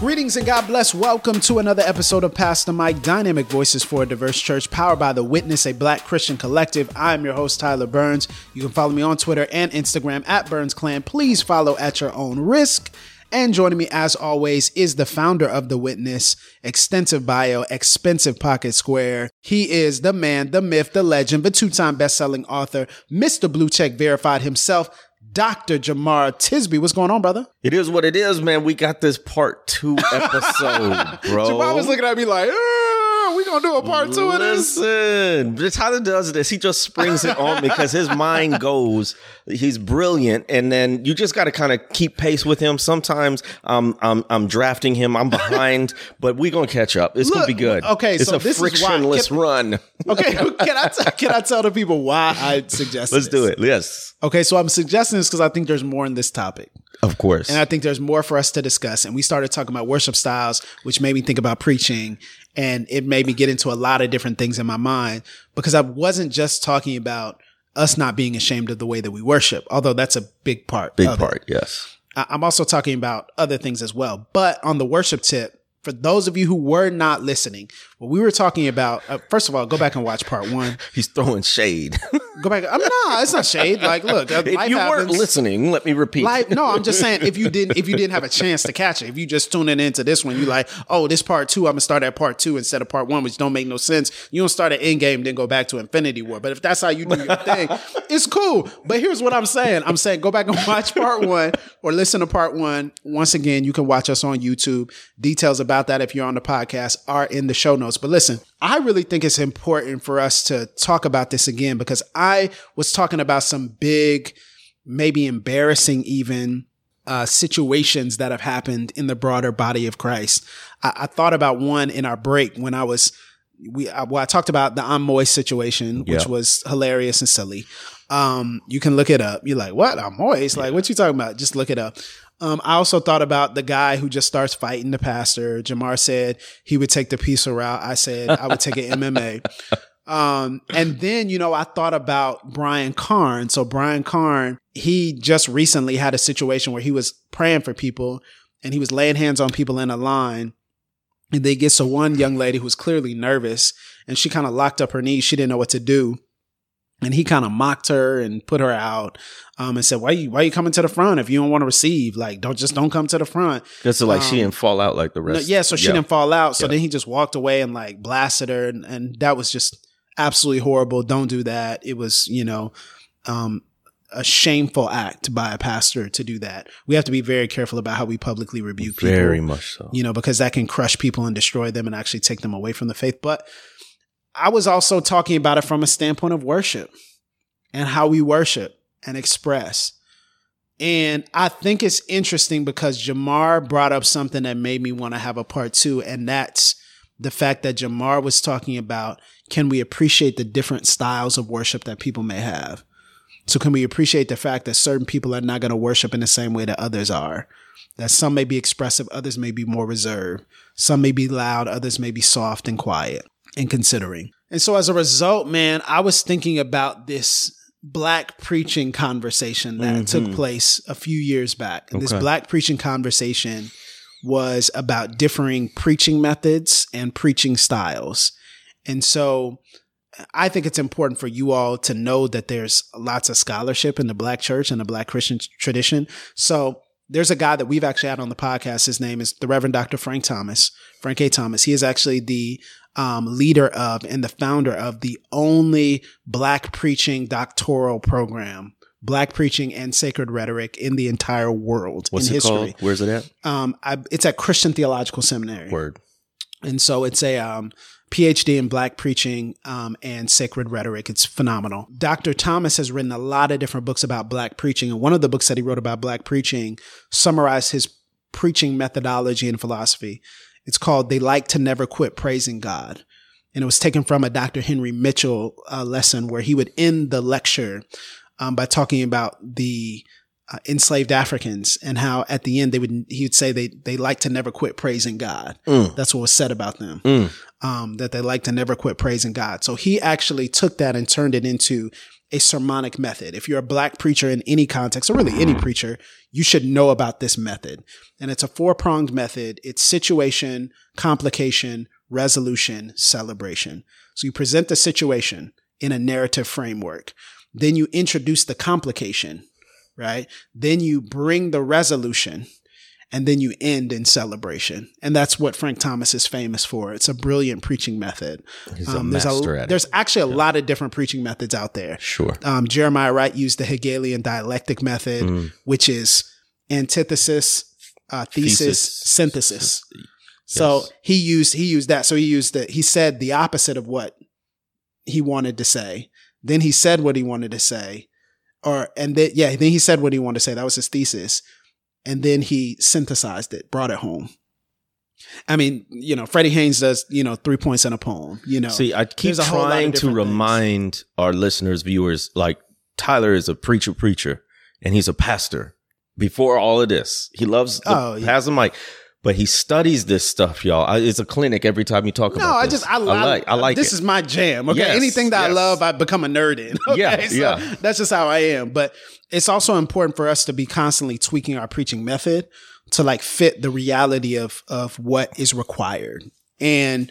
Greetings and God bless. Welcome to another episode of Pass the Mic Dynamic Voices for a Diverse Church, powered by The Witness, a black Christian collective. I'm your host, Tyler Burns. You can follow me on Twitter and Instagram at Burns Clan. Please follow at your own risk. And joining me, as always, is the founder of The Witness, extensive bio, expensive pocket square. He is the man, the myth, the legend, the two time best selling author, Mr. Blue Check Verified himself, Dr. Jemar Tisby. What's going on, brother? It is what it is, man. We got this part two episode, bro. Jemar was looking at me like, "Ah, we gonna do a part two of this? Listen, this Tyler does this. He just springs it on me because his mind goes. He's brilliant, and then you just got to kind of keep pace with him. Sometimes I'm I'm I'm drafting him. I'm behind, but we gonna catch up. It's gonna be good. okay, it's so a this is frictionless can- run. Okay, can I t- can I tell the people why I suggest? Let's do it. Yes, Okay, so I'm suggesting this because I think there's more in this topic. of course. And I think there's more for us to discuss. And we started talking about worship styles, which made me think about preaching. And it made me get into a lot of different things in my mind because I wasn't just talking about us not being ashamed of the way that we worship, although that's a big part. Big of it. part. Yes. I- I'm also talking about other things as well. But on the worship tip, for those of you who were not listening, we were talking about, uh, first of all, go back and watch part one. He's throwing shade. Go back. I'm not. It's not shade. Like, look, uh, if life you weren't listening, let me repeat. Life, no, I'm just saying if you didn't if you didn't have a chance to catch it, if you just tuning into this one, you like, oh, this part two, I'm gonna start at part two instead of part one, which don't make no sense. You don't start at Endgame, then go back to Infinity War. But if that's how you do your thing, it's cool. But here's what I'm saying: I'm saying go back and watch part one or listen to part one. Once again, you can watch us on YouTube. Details about that if you're on the podcast are in the show notes. But listen, I really think it's important for us to talk about this again because I was talking about some big maybe embarrassing even uh, situations that have happened in the broader body of Christ. I, I thought about one in our break when I was we I, well I talked about the I'm moist situation, which Yeah. was hilarious and silly. Um, you can look it up. You're like, what? I'm moist? Like, what you talking about? Just look it up. Um, I also thought about the guy who just starts fighting the pastor. Jemar said he would take the peaceful route. I said I would take an MMA. Um, and then, you know, I thought about Brian Carn. So Brian Carn, he just recently had a situation where he was praying for people and he was laying hands on people in a line. And they get to one young lady who was clearly nervous and she kind of locked up her knees. She didn't know what to do. And he kind of mocked her and put her out, um, and said, "Why you why you coming to the front if you don't want to receive? Like, don't just don't come to the front." Just so like she Um, didn't fall out like the No, rest. yeah, so she didn't fall out. So Yeah. then he just walked away and like blasted her, and, and that was just absolutely horrible. Don't do that. It was, you know, um, a shameful act by a pastor to do that. We have to be very careful about how we publicly rebuke people. Very much so. You know, because that can crush people and destroy them and actually take them away from the faith. But I was also talking about it from a standpoint of worship and how we worship and express. And I think it's interesting because Jemar brought up something that made me want to have a part two, and that's the fact that Jemar was talking about can we appreciate the different styles of worship that people may have? So, can we appreciate the fact that certain people are not going to worship in the same way that others are? That some may be expressive, others may be more reserved. Some may be loud, others may be soft and quiet and considering. And so, as a result, man, I was thinking about this black preaching conversation that mm-hmm. took place a few years back. And This black preaching conversation was about differing preaching methods and preaching styles. And so uh, I think it's important for you all to know that there's lots of scholarship in the black church and the black Christian tradition. So there's a guy that we've actually had on the podcast. His name is the Reverend Dr. Frank Thomas, Frank A. Thomas. He is actually the um, leader of and the founder of the only black preaching doctoral program, black preaching and sacred rhetoric in the entire world What's in it history. called? Where's it at? Um, I, it's at Christian Theological Seminary. Word. And so it's a um PhD in Black preaching um, and sacred rhetoric. It's phenomenal. Dr. Thomas has written a lot of different books about Black preaching, and one of the books that he wrote about Black preaching summarized his preaching methodology and philosophy. It's called "They Like to Never Quit Praising God." And it was taken from a Dr. Henry Mitchell uh, lesson where he would end the lecture um, by talking about the uh, enslaved Africans and how at the end they would he would say they they like to never quit praising God. Mm. That's what was said about them. Mm. Um, that they like to never quit praising God. So he actually took that and turned it into a sermonic method. If you're a black preacher in any context, or really any mm. preacher, you should know about this method. And it's a four pronged method. It's situation, complication, resolution, celebration. So you present the situation in a narrative framework. Then you introduce the complication, right? Then you bring the resolution and then you end in celebration. And that's what Frank Thomas is famous for. It's a brilliant preaching method. He's a Um, there's it. There's actually a lot of different preaching methods out there. Sure. Um, Jeremiah Wright used the Hegelian dialectic method, Mm. which is antithesis, uh, thesis, Thesis. synthesis. So he used he used that. So he used the he said the opposite of what he wanted to say. Then he said what he wanted to say, or and then yeah, then he said what he wanted to say. That was his thesis, and then he synthesized it, brought it home. I mean, you know, Freddie Haynes does you know three points in a poem. You know, See, I keep There's whole lot trying to different things. remind our listeners, viewers, like Tyler is a preacher, preacher, and he's a pastor. Before all of this, he loves the, Oh, yeah. has a mic, but he studies this stuff, y'all. I, it's a clinic every time you talk No, about. No, I just I, like I like this it. is my jam. Okay, Yes, anything that I love, I become a nerd in. Okay? Yeah, so yeah. that's just how I am. But it's also important for us to be constantly tweaking our preaching method to like fit the reality of of what is required. And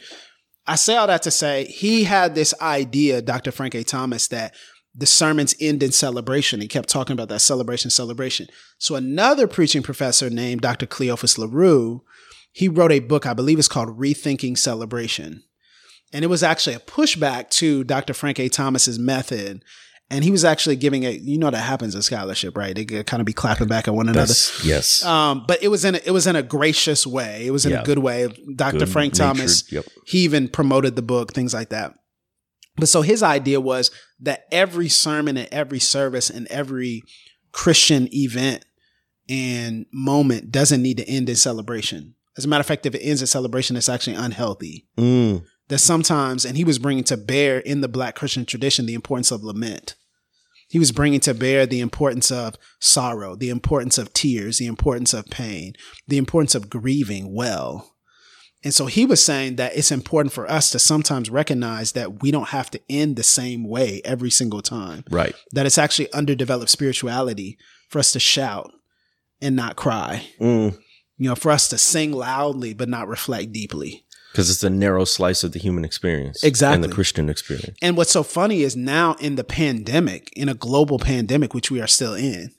I say all that to say he had this idea, Dr. Frank A. Thomas, that the sermons end in celebration. He kept talking about that celebration, celebration. So another preaching professor named Dr. Cleophus LaRue, he wrote a book, I believe it's called Rethinking Celebration. And it was actually a pushback to Dr. Frank A. Thomas's method. And he was actually giving a, you know, that happens in scholarship, right? They kind of be clapping back at one another. That's- yes. Um, but it was in a, it was in a gracious way. It was in Yeah. a good way. Dr. Good Frank natured, Thomas, Yep. he even promoted the book, things like that. But so his idea was that every sermon and every service and every Christian event and moment doesn't need to end in celebration. As a matter of fact, if it ends in celebration, it's actually unhealthy. Mm. That sometimes, and he was bringing to bear in the Black Christian tradition the importance of lament. He was bringing to bear the importance of sorrow, the importance of tears, the importance of pain, the importance of grieving well. And so he was saying that it's important for us to sometimes recognize that we don't have to end the same way every single time. Right. That it's actually underdeveloped spirituality for us to shout and not cry. Mm. You know, for us to sing loudly but not reflect deeply. Because it's a narrow slice of the human experience. Exactly. And the Christian experience. And what's so funny is now in the pandemic, in a global pandemic, which we are still in,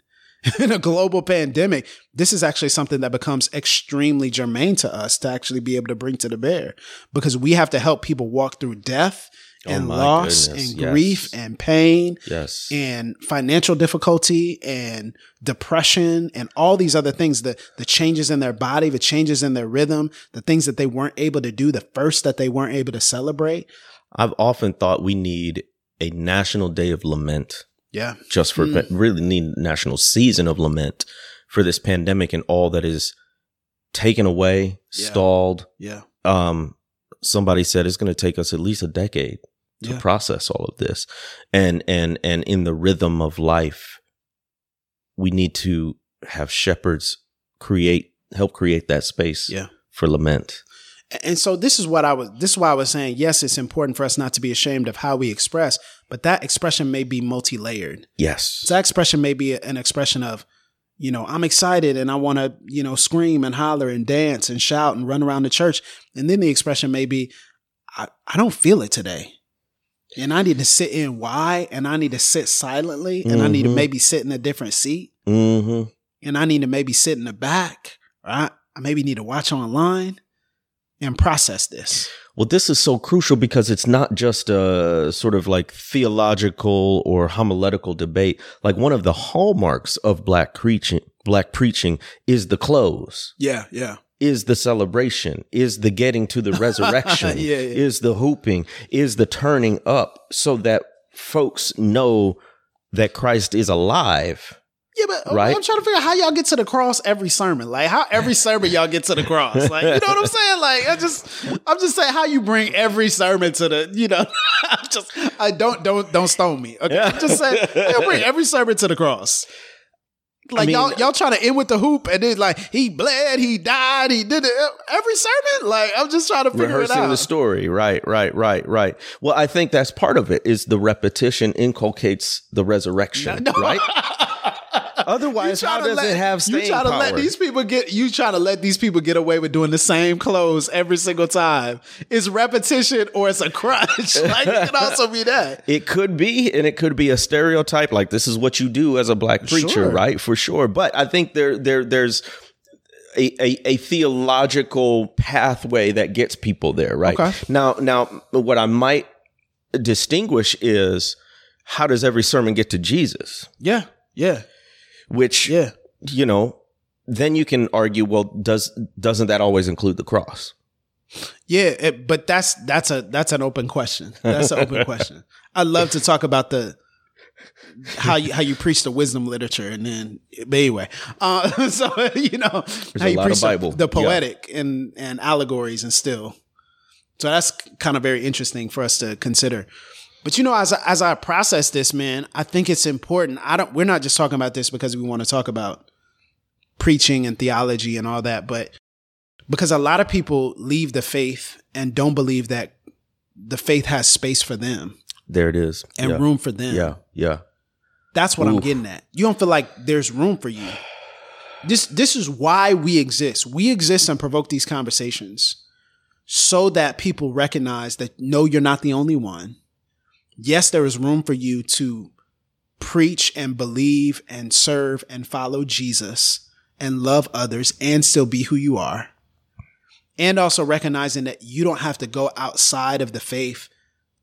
in a global pandemic, this is actually something that becomes extremely germane to us to actually be able to bring to the bear because we have to help people walk through death Oh and my loss goodness, and yes. grief and pain Yes. and financial difficulty and depression and all these other things the the changes in their body the changes in their rhythm the things that they weren't able to do the first that they weren't able to celebrate I've often thought we need a national day of lament yeah just for Mm. really need national season of lament for this pandemic and all that is taken away, Yeah. stalled. yeah Um, somebody said it's going to take us at least a decade to Yeah. process all of this, and and and in the rhythm of life, we need to have shepherds create help create that space yeah for lament. And so this is what I was this is why I was saying yes it's important for us not to be ashamed of how we express but that expression may be multi-layered. Yes. So that expression may be an expression of you know I'm excited and I want to you know scream and holler and dance and shout and run around the church and then the expression may be I, I don't feel it today. And I need to sit in why and I need to sit silently and I need to Mhm. maybe sit in a different seat Mm-hmm. and I need to maybe sit in the back, right? I maybe need to watch online and process this. Well, this is so crucial because it's not just a sort of like theological or homiletical debate. Like one of the hallmarks of black preaching, black preaching is the close. Yeah, yeah. is the celebration, is the getting to the resurrection, Yeah, yeah. is the hooping, is the turning up so that folks know that Christ is alive. Yeah, but uh, Right? I'm trying to figure out how y'all get to the cross every sermon. Like how every sermon y'all get to the cross. Like you know what I'm saying? Like I just I'm just saying how you bring every sermon to the you know. I'm just I don't don't don't stone me. Okay, I'm just saying you bring every sermon to the cross. Like mean- y'all y'all trying to end with the hoop and then like he bled, he died, he did it every sermon. Like I'm just trying to figure it rehearsing out. the story right right right right well i think that's part of it is the repetition inculcates the resurrection No. right otherwise how does let- it have You try to power let these people get you try to let these people get away with doing the same clothes every single time. It's repetition or it's a crutch. like it can also be that. it could be and it could be a stereotype like this is what you do as a black preacher Sure. right for sure but i think there there there's a, a, a theological pathway that gets people there right Okay. now now what i might distinguish is how does every sermon get to jesus Yeah. Yeah. Which Yeah. you know then you can argue well does doesn't that always include the cross Yeah, it, but that's that's a that's an open question. That's an open question. I'd love to talk about the how you how you preach the wisdom literature, and then but anyway, uh, so you know how you preach the- Bible. the, Yeah. poetic and and allegories and still. So that's kind of very interesting for us to consider. But you know, as I, as I process this, man, I think it's important. I don't. We're not just talking about this because we want to talk about preaching and theology and all that, but because a lot of people leave the faith and don't believe that the faith has space for them there it is and yeah. room for them. yeah yeah That's what I'm getting at. You don't feel like there's room for you. This this is why we exist. We exist and provoke these conversations so that people recognize that no, you're not the only one. Yes, there is room for you to preach and believe and serve and follow Jesus and love others and still be who you are. And also recognizing that you don't have to go outside of the faith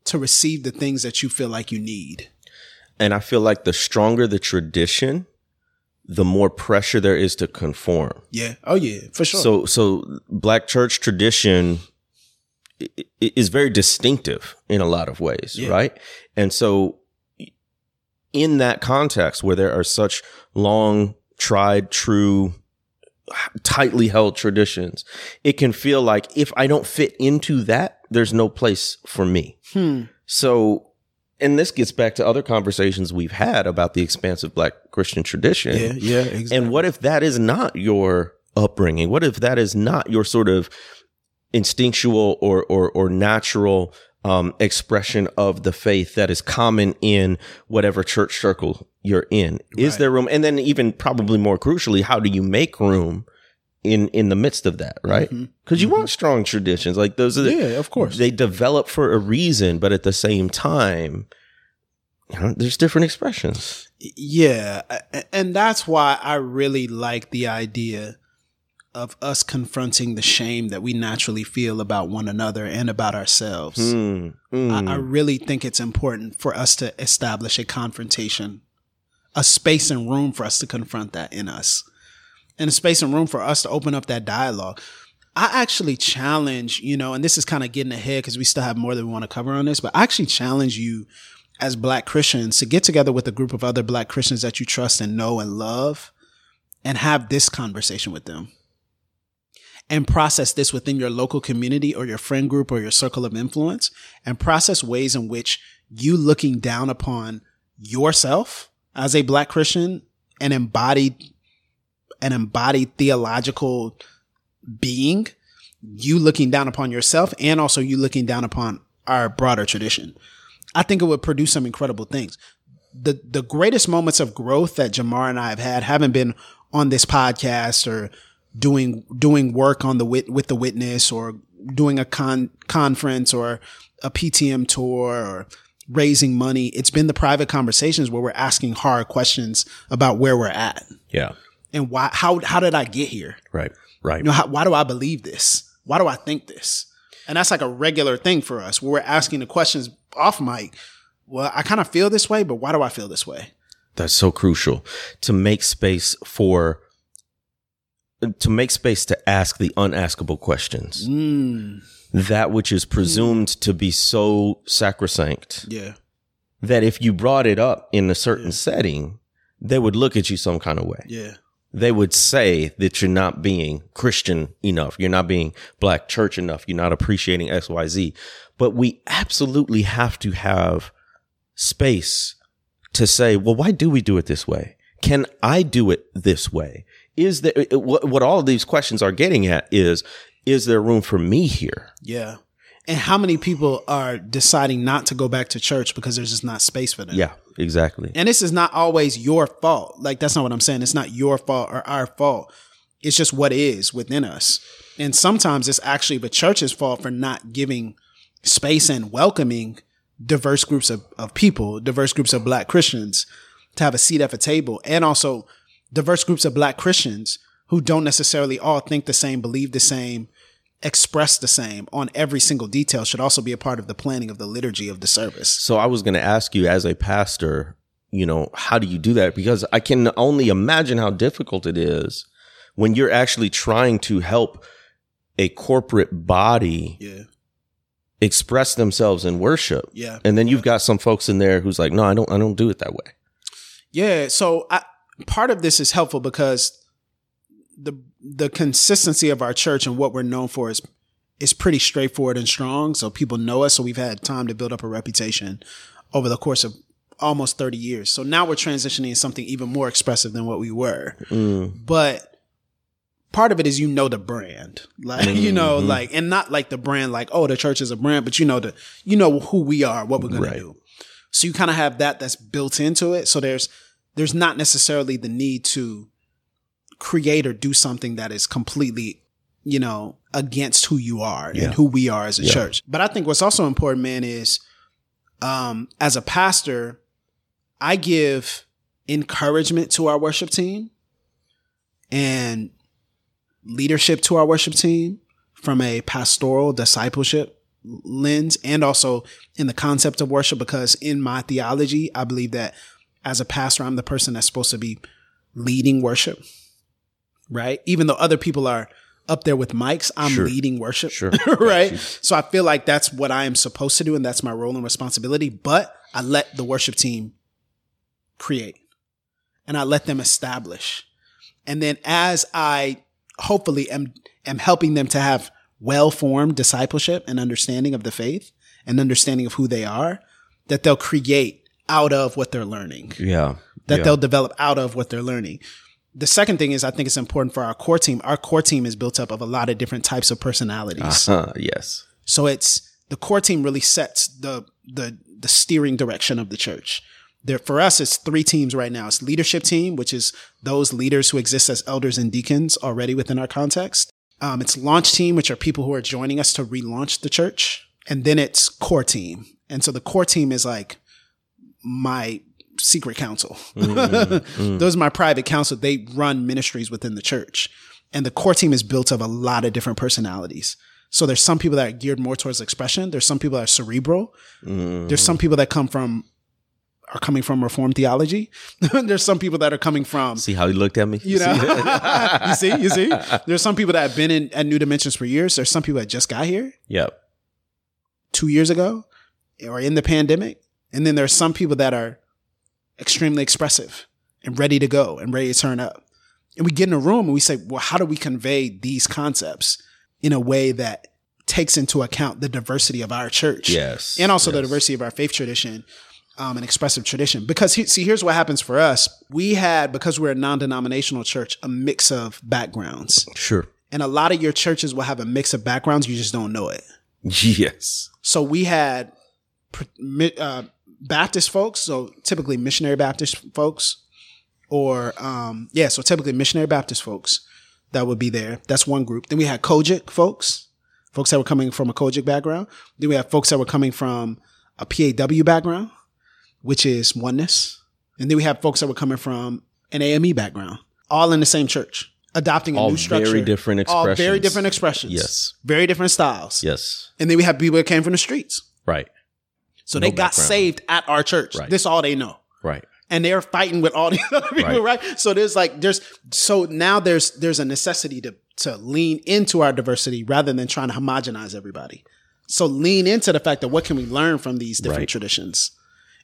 to receive the things that you feel like you need. and i feel like the stronger the tradition the more pressure there is to conform Yeah. Oh yeah, for sure. So, so black church tradition is very distinctive in a lot of ways, Yeah. right? And so, in that context where there are such long, tried, true, tightly held traditions, it can feel like if I don't fit into that, there's no place for me. Hmm. So, and this gets back to other conversations we've had about the expansive black Christian tradition. Yeah, yeah, exactly. And what if that is not your upbringing? What if that is not your sort of instinctual or or, or natural um, expression of the faith that is common in whatever church circle you're in? Is Right. there room? And then even probably more crucially, how do you make room in in the midst of that? Right? Because Mhm. you want strong traditions like those. Are the, Yeah, of course. They develop for a reason, but at the same time. You know, there's different expressions. Yeah, and that's why I really like the idea of us confronting the shame that we naturally feel about one another and about ourselves. Mm, mm. I, I really think it's important for us to establish a confrontation, a space and room for us to confront that in us, and a space and room for us to open up that dialogue. I actually challenge, you know, and this is kind of getting ahead because we still have more that we want to cover on this, but I actually challenge you as black Christians to get together with a group of other black Christians that you trust and know and love and have this conversation with them and process this within your local community or your friend group or your circle of influence and process ways in which you looking down upon yourself as a black Christian and embodied an embodied theological being, you looking down upon yourself and also you looking down upon our broader tradition. I think it would produce some incredible things. The the greatest moments of growth that Jemar and I have had haven't been on this podcast or doing doing work on the wit with the witness or doing a con conference or a PTM tour or raising money. It's been the private conversations where we're asking hard questions about where we're at Yeah. and why how how did I get here? Right. Right. You know, how, why do I believe this? Why do I think this? And that's like a regular thing for us where we're asking the questions off mic. Well, I kind of feel this way, but why do I feel this way? That's so crucial to make space for to make space to ask the unaskable questions. Mm, That which is presumed to be so sacrosanct yeah. that if you brought it up in a certain setting, they would look at you some kind of way. Yeah. They would say that you're not being Christian enough. You're not being black church enough. You're not appreciating XYZ. But we absolutely have to have space to say, well, why do we do it this way? Can I do it this way? Is there what, what all of these questions are getting at is, is there room for me here? Yeah. And how many people are deciding not to go back to church because there's just not space for them? Yeah, exactly. And this is not always your fault. Like, that's not what I'm saying. It's not your fault or our fault. It's just what is within us. And sometimes it's actually the church's fault for not giving space and welcoming diverse groups of, of people, diverse groups of black Christians to have a seat at the table, and also diverse groups of black Christians who don't necessarily all think the same, believe the same, express the same on every single detail should also be a part of the planning of the liturgy of the service. So I was going to ask you as a pastor, you know, how do you do that? Because I can only imagine how difficult it is when you're actually trying to help a corporate body Yeah. express themselves in worship. Yeah. And then you've got some folks in there who's like, "No, I don't I don't do it that way." Yeah, so I, part of this is helpful because the the consistency of our church and what we're known for is is pretty straightforward and strong. So people know us. So we've had time to build up a reputation over the course of almost 30 years. So now we're transitioning to something even more expressive than what we were. Mm. But part of it is you know the brand. Like you know, mm-hmm. like and not like the brand like, oh, the church is a brand, but you know the you know who we are, what we're gonna Right. do. So you kind of have that that's built into it. So there's there's not necessarily the need to create or do something that is completely, you know, against who you are Yeah. and who we are as a Yeah. church. But I think what's also important, man, is um, as a pastor, I give encouragement to our worship team and leadership to our worship team from a pastoral discipleship lens and also in the concept of worship because in my theology i believe that as a pastor i'm the person that's supposed to be leading worship right even though other people are up there with mics i'm Sure. leading worship Sure. right so i feel like that's what i am supposed to do and that's my role and responsibility but i let the worship team create and i let them establish and then as i hopefully am am helping them to have well-formed discipleship and understanding of the faith and understanding of who they are that they'll create out of what they're learning Yeah. that Yeah. they'll develop out of what they're learning the second thing is i think it's important for our core team our core team is built up of a lot of different types of personalities Huh, yes. so it's the core team really sets the the the steering direction of the church. There for us, it's three teams right now. It's leadership team, which is those leaders who exist as elders and deacons already within our context. Um, it's launch team, which are people who are joining us to relaunch the church, and then it's core team. And so the core team is like my secret council. Mm, mm, mm. Those are my private council. They run ministries within the church. And the core team is built of a lot of different personalities. So there's some people that are geared more towards expression. There's some people that are cerebral. There's some people that come from are coming from reform theology. there's some people that are coming from See how he looked at me? you know you see you see there's some people that have been in at new dimensions for years there's some people that just got here Yep. two years ago or in the pandemic. And then there are some people that are extremely expressive and ready to go and ready to turn up. And we get in a room and we say, well, how do we convey these concepts in a way that takes into account the diversity of our church? Yes. And also the diversity of our faith tradition um, and expressive tradition. Because he, see, here's what happens for us. We had, because we're a non-denominational church, a mix of backgrounds. Sure. And a lot of your churches will have a mix of backgrounds. You just don't know it. Yes. So we had uh, Baptist folks, so typically missionary Baptist folks, or um, yeah, so typically missionary Baptist folks that would be there. That's one group. Then we had COGIC folks, folks that were coming from a COGIC background. Then we had folks that were coming from a PAW background, which is oneness. And then we have folks that were coming from an AME background, all in the same church, adopting a All new structure. very different expressions. All very different expressions. Yes. Very different styles. Yes. And then we have people that came from the streets. Right. So No they got background. saved at our church. Right. This all they know. Right. and they're fighting with all these other people, Right. right? So there's like there's so now there's there's a necessity to to lean into our diversity rather than trying to homogenize everybody. So lean into the fact that what can we learn from these different Right. traditions?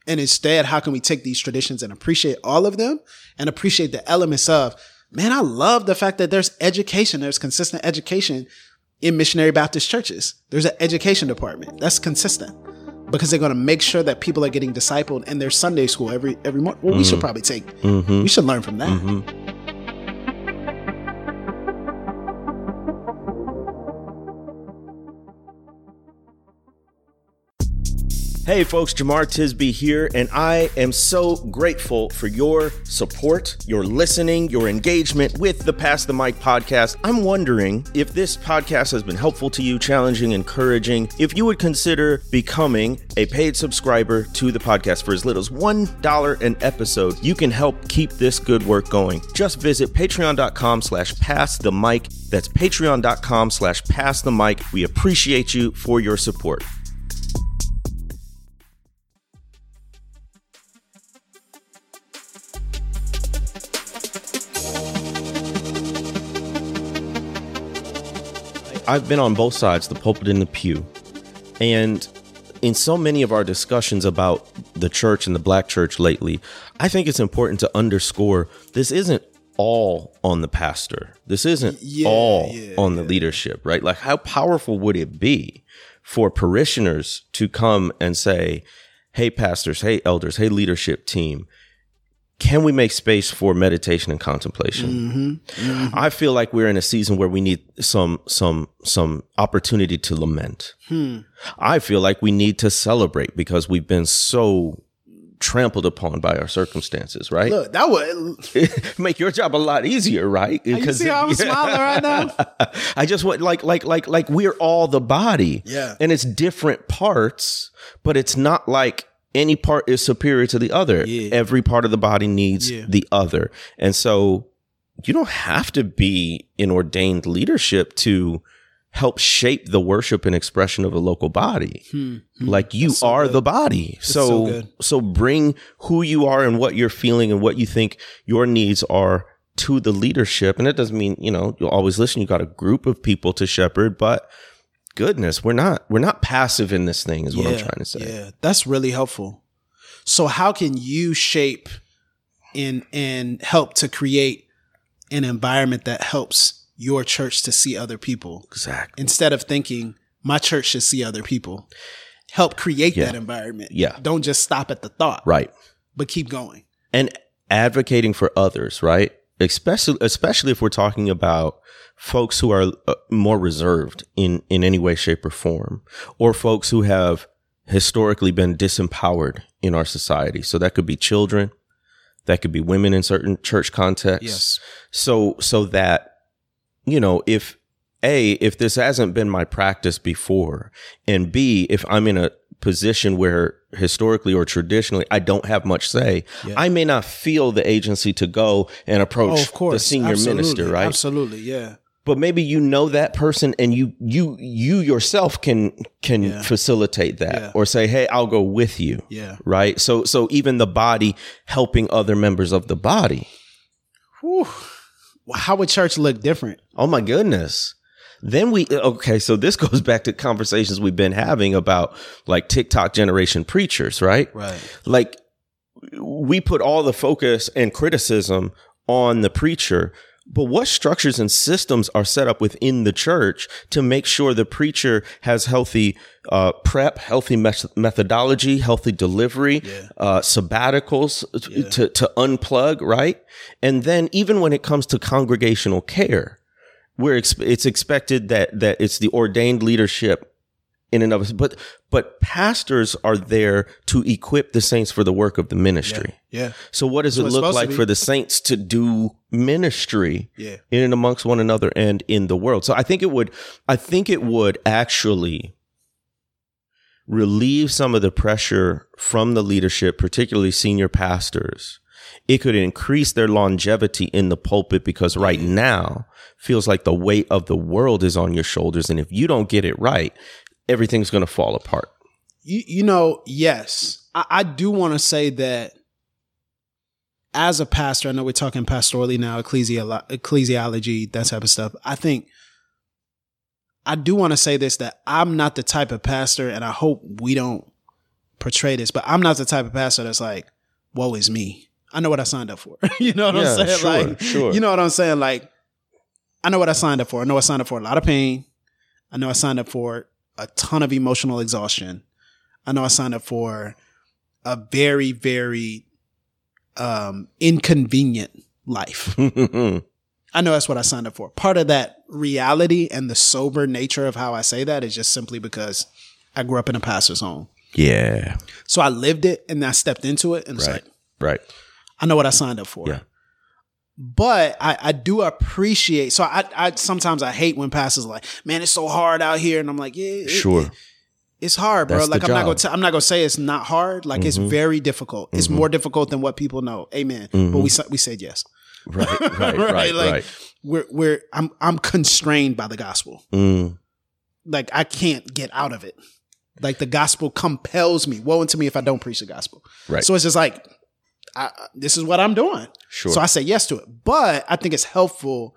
And instead, how can we take these traditions and appreciate all of them and appreciate the elements of, man, I love the fact that there's education, there's consistent education in missionary Baptist churches. There's an education department that's consistent because they're going to make sure that people are getting discipled in their Sunday school every every month. Well, we should mm-hmm. probably take, mm-hmm. we should learn from that. Mm-hmm. Hey folks, Jemar Tisby here, and I am so grateful for your support, your listening, your engagement with the Pass the Mic podcast. I'm wondering if this podcast has been helpful to you, challenging, encouraging, if you would consider becoming a paid subscriber to the podcast for as little as $1 an episode. You can help keep this good work going. Just visit patreon.com slash pass the mic. That's patreon.com slash pass the mic. We appreciate you for your support. I've been on both sides, the pulpit and the pew. And in so many of our discussions about the church and the black church lately, I think it's important to underscore this isn't all on the pastor. This isn't Yeah, all yeah, on the leadership, right? Like, how powerful would it be for parishioners to come and say, hey, pastors, hey, elders, hey, leadership team, can we make space for meditation and contemplation? Mm-hmm. I feel like we're in a season where we need some some some opportunity to lament. Hmm. I feel like we need to celebrate because we've been so trampled upon by our circumstances, right? Look, that would Make your job a lot easier, right? you see how I'm smiling right now? I just want like like like like we're all the body. Yeah. And it's different parts, but it's not like any part is superior to the other. Yeah. Every part of the body needs Yeah. the other. And so you don't have to be in ordained leadership to help shape the worship and expression of a local body. Like you are the body. so So so bring who you are and what you're feeling and what you think your needs are to the leadership. And it doesn't mean, you know, you'll always listen. You got a group of people to shepherd, but goodness, we're not we're not passive in this thing, is what I'm trying to say. Yeah, that's really helpful. So how can you shape and and help to create an environment that helps your church to see other people Exactly. instead of thinking my church should see other people? Help create Yeah. that environment. Yeah. Don't just stop at the thought, Right. but keep going. and advocating for others, right? Especially, especially if we're talking about folks who are uh, more reserved in in any way, shape, or form, or folks who have historically been disempowered in our society. So that could be children, that could be women in certain church contexts. Yes. So so that you know if a if this hasn't been my practice before, and b if I'm in a position where historically or traditionally I don't have much say, I may not feel the agency to go and approach Oh, of course. the senior Absolutely. minister, right? Absolutely. Yeah. But maybe you know that person and you you you yourself can can Yeah. facilitate that Yeah. or say, "Hey, I'll go with you." Yeah. Right? So so even the body helping other members of the body. Whew. How would church look different? Oh my goodness. Then we okay, so this goes back to conversations we've been having about like TikTok generation preachers, right? Right. Like we put all the focus and criticism on the preacher, but what structures and systems are set up within the church to make sure the preacher has healthy uh, prep, healthy mes- methodology, healthy delivery, uh, sabbaticals to, to unplug, right? And then even when it comes to congregational care, where ex- it's expected that that it's the ordained leadership in and of itself, but but pastors are there to equip the saints for the work of the ministry. Yeah. So what does what it look like for the saints to do ministry Yeah. in and amongst one another and in the world? So I think it would I think it would actually relieve some of the pressure from the leadership, particularly senior pastors. It could increase their longevity in the pulpit because right mm-hmm. now feels like the weight of the world is on your shoulders. And if you don't get it right, everything's going to fall apart. You, you know, yes, I, I do want to say that as a pastor, I know we're talking pastorally now, ecclesiolo- ecclesiology, that type of stuff. I think I do want to say this that I'm not the type of pastor, and I hope we don't portray this, but I'm not the type of pastor that's like, woe is me. I know what I signed up for. you know what Yeah, I'm saying? sure, like, sure. you know what I'm saying? Like, I know what I signed up for. I know I signed up for a lot of pain. I know I signed up for a ton of emotional exhaustion. I know I signed up for a very, very um, inconvenient life. I know that's what I signed up for. Part of that reality and the sober nature of how I say that is just simply because I grew up in a pastor's home. yeah. So I lived it and I stepped into it and it's Right. like, Right. I know what I signed up for. Yeah. But I, I do appreciate. So I, I sometimes I hate when pastors like, man, it's so hard out here, and I'm like, yeah, it- Sure. it- it's hard, bro. That's like I'm not gonna t- I'm not gonna say it's not hard. Like it's Mhm. very difficult. It's Mhm. more difficult than what people know. Amen. But Mhm. we we said yes. Right. Right. Right. Right, like- right. We're we're I'm I'm constrained by the gospel. Mm. Like I can't get out of it. Like the gospel compels me. Woe unto me if I don't preach the gospel. Right. So it's just like, I, this is what I'm doing. Sure. So I say yes to it. But I think it's helpful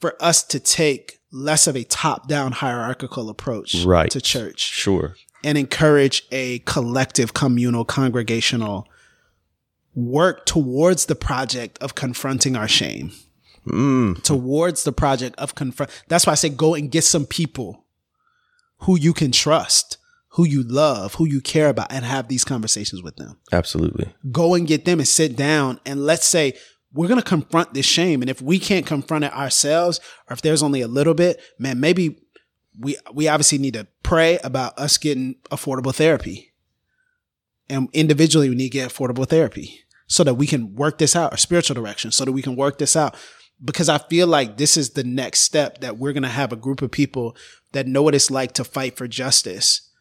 for us to take less of a top down hierarchical approach Right. to church sure. and encourage a collective, communal, congregational work towards the project of confronting our shame, Mm. towards the project of confront. That's why I say go and get some people who you can trust, who you love, who you care about, and have these conversations with them. Absolutely. go and get them and sit down and let's say we're going to confront this shame and if we can't confront it ourselves or if there's only a little bit man maybe we we obviously need to pray about us getting affordable therapy. And individually we need to get affordable therapy so that we can work this out or spiritual direction so that we can work this out. Because i feel like this is the next step that we're going to have a group of people that know what it's like to fight for justice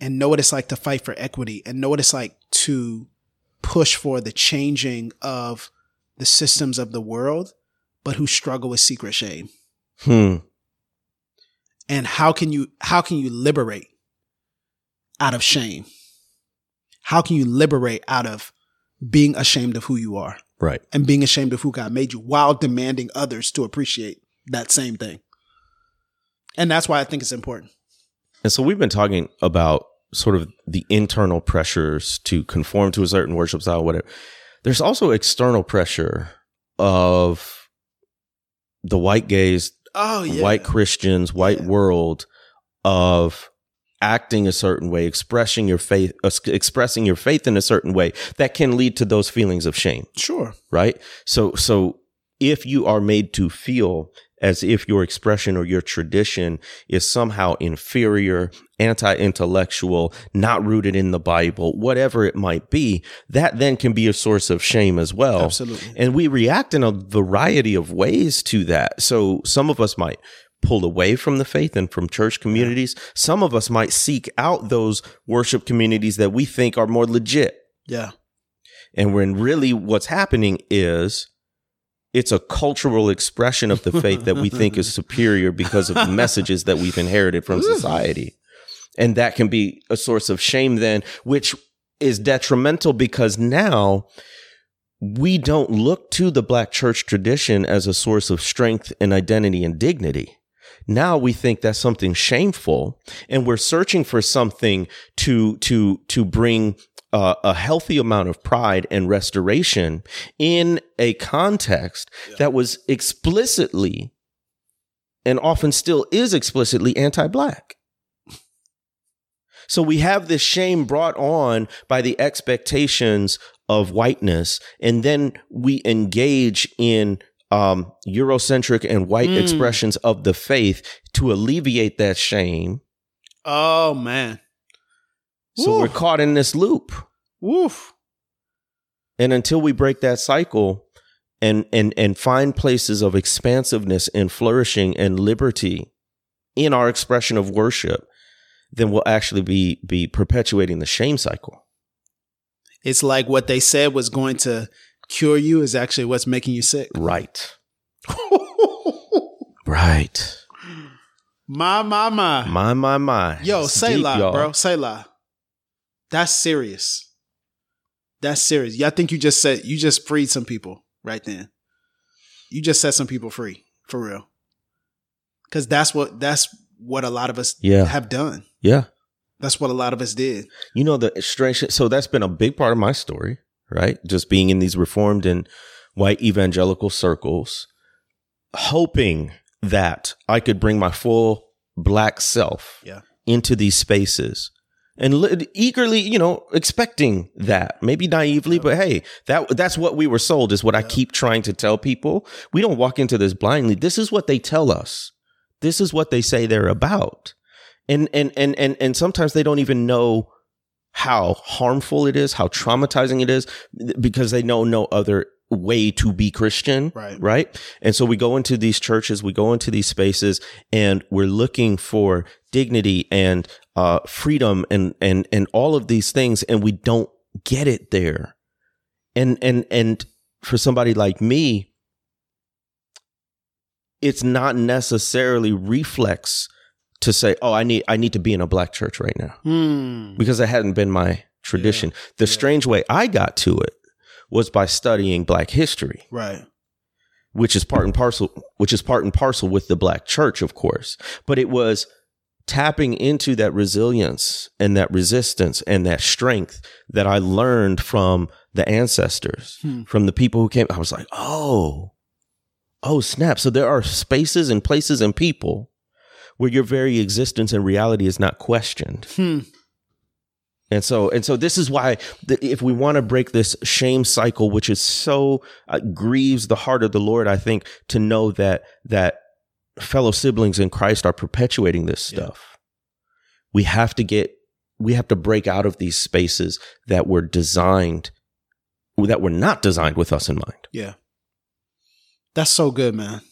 and know what it's like to fight for equity and know what it's like to push for the changing of the systems of the world, but who struggle with secret shame. Hmm. And how can you how can you liberate out of shame? How can you liberate out of being ashamed of who you are Right. and being ashamed of who God made you while demanding others to appreciate that same thing? And that's why I think it's important. And so we've been talking about sort of the internal pressures to conform to a certain worship style, whatever. There's also external pressure of the white gaze, Oh yeah. white Christians, white Yeah. world of acting a certain way, expressing your faith, uh, expressing your faith in a certain way that can lead to those feelings of shame Sure. right? So so if you are made to feel as if your expression or your tradition is somehow inferior, anti-intellectual, not rooted in the Bible, whatever it might be, that then can be a source of shame as well. Absolutely. And we react in a variety of ways to that. So some of us might pull away from the faith and from church communities. Some of us might seek out those worship communities that we think are more legit. Yeah. And when really what's happening is it's a cultural expression of the faith that we think is superior because of the messages that we've inherited from society. And that can be a source of shame then, which is detrimental because now we don't look to the black church tradition as a source of strength and identity and dignity. Now we think that's something shameful and we're searching for something to, to, to bring uh, a healthy amount of pride and restoration in a context that was explicitly and often still is explicitly anti-black. So we have this shame brought on by the expectations of whiteness, and then we engage in um, Eurocentric and white Mm. expressions of the faith to alleviate that shame. Oh man. So we're caught in this loop. Woof. And until we break that cycle and and and find places of expansiveness and flourishing and liberty in our expression of worship, then we'll actually be be perpetuating the shame cycle. It's like what they said was going to cure you is actually what's making you sick. Right. Right. my, my, my. My my my. Yo, It's say deep, la, y'all. bro. Selah. That's serious. That's serious. Yeah, I think you just said you just freed some people right then. You just set some people free for real. Cause that's what that's what a lot of us Yeah. have done. Yeah. That's what a lot of us did. You know, the strange, so that's been a big part of my story, right? Just being in these reformed and white evangelical circles, hoping that I could bring my full black self Yeah. into these spaces and li- eagerly, you know, expecting that, maybe naively, but hey, that that's what we were sold is what I keep trying to tell people. We don't walk into this blindly. This is what they tell us. This is what they say they're about. And and and and and sometimes they don't even know how harmful it is, how traumatizing it is because they know no other way to be Christian. Right. Right. And so we go into these churches, we go into these spaces and we're looking for dignity and uh, freedom and, and, and all of these things. And we don't get it there. And, and, and for somebody like me, it's not necessarily reflex to say, "Oh, I need I need to be in a black church right now," Hmm. because it hadn't been my tradition. The strange way I got to it was by studying black history, Right. which is part and parcel which is part and parcel with the black church, of course. But it was tapping into that resilience and that resistance and that strength that I learned from the ancestors, Hmm. from the people who came. I was like, "Oh, oh snap so there are spaces and places and people where your very existence and reality is not questioned Hmm. and so and so this is why th- if we want to break this shame cycle which is so uh, grieves the heart of the lord i think to know that that fellow siblings in christ are perpetuating this Yeah. stuff we have to get we have to break out of these spaces that were designed that were not designed with us in mind Yeah. That's so good, man.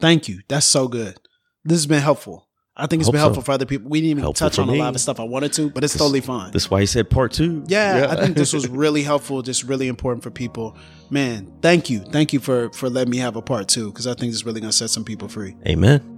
Thank you. That's so good. This has been helpful. I think it's Hope been so. helpful for other people. We didn't even Helpful touch on a lot of the stuff I wanted to, but it's totally fine. that's why he said part two yeah, I think this was really helpful, just really important for people. Man, thank you. Thank you for for letting me have a part two because I think it's really gonna set some people free. amen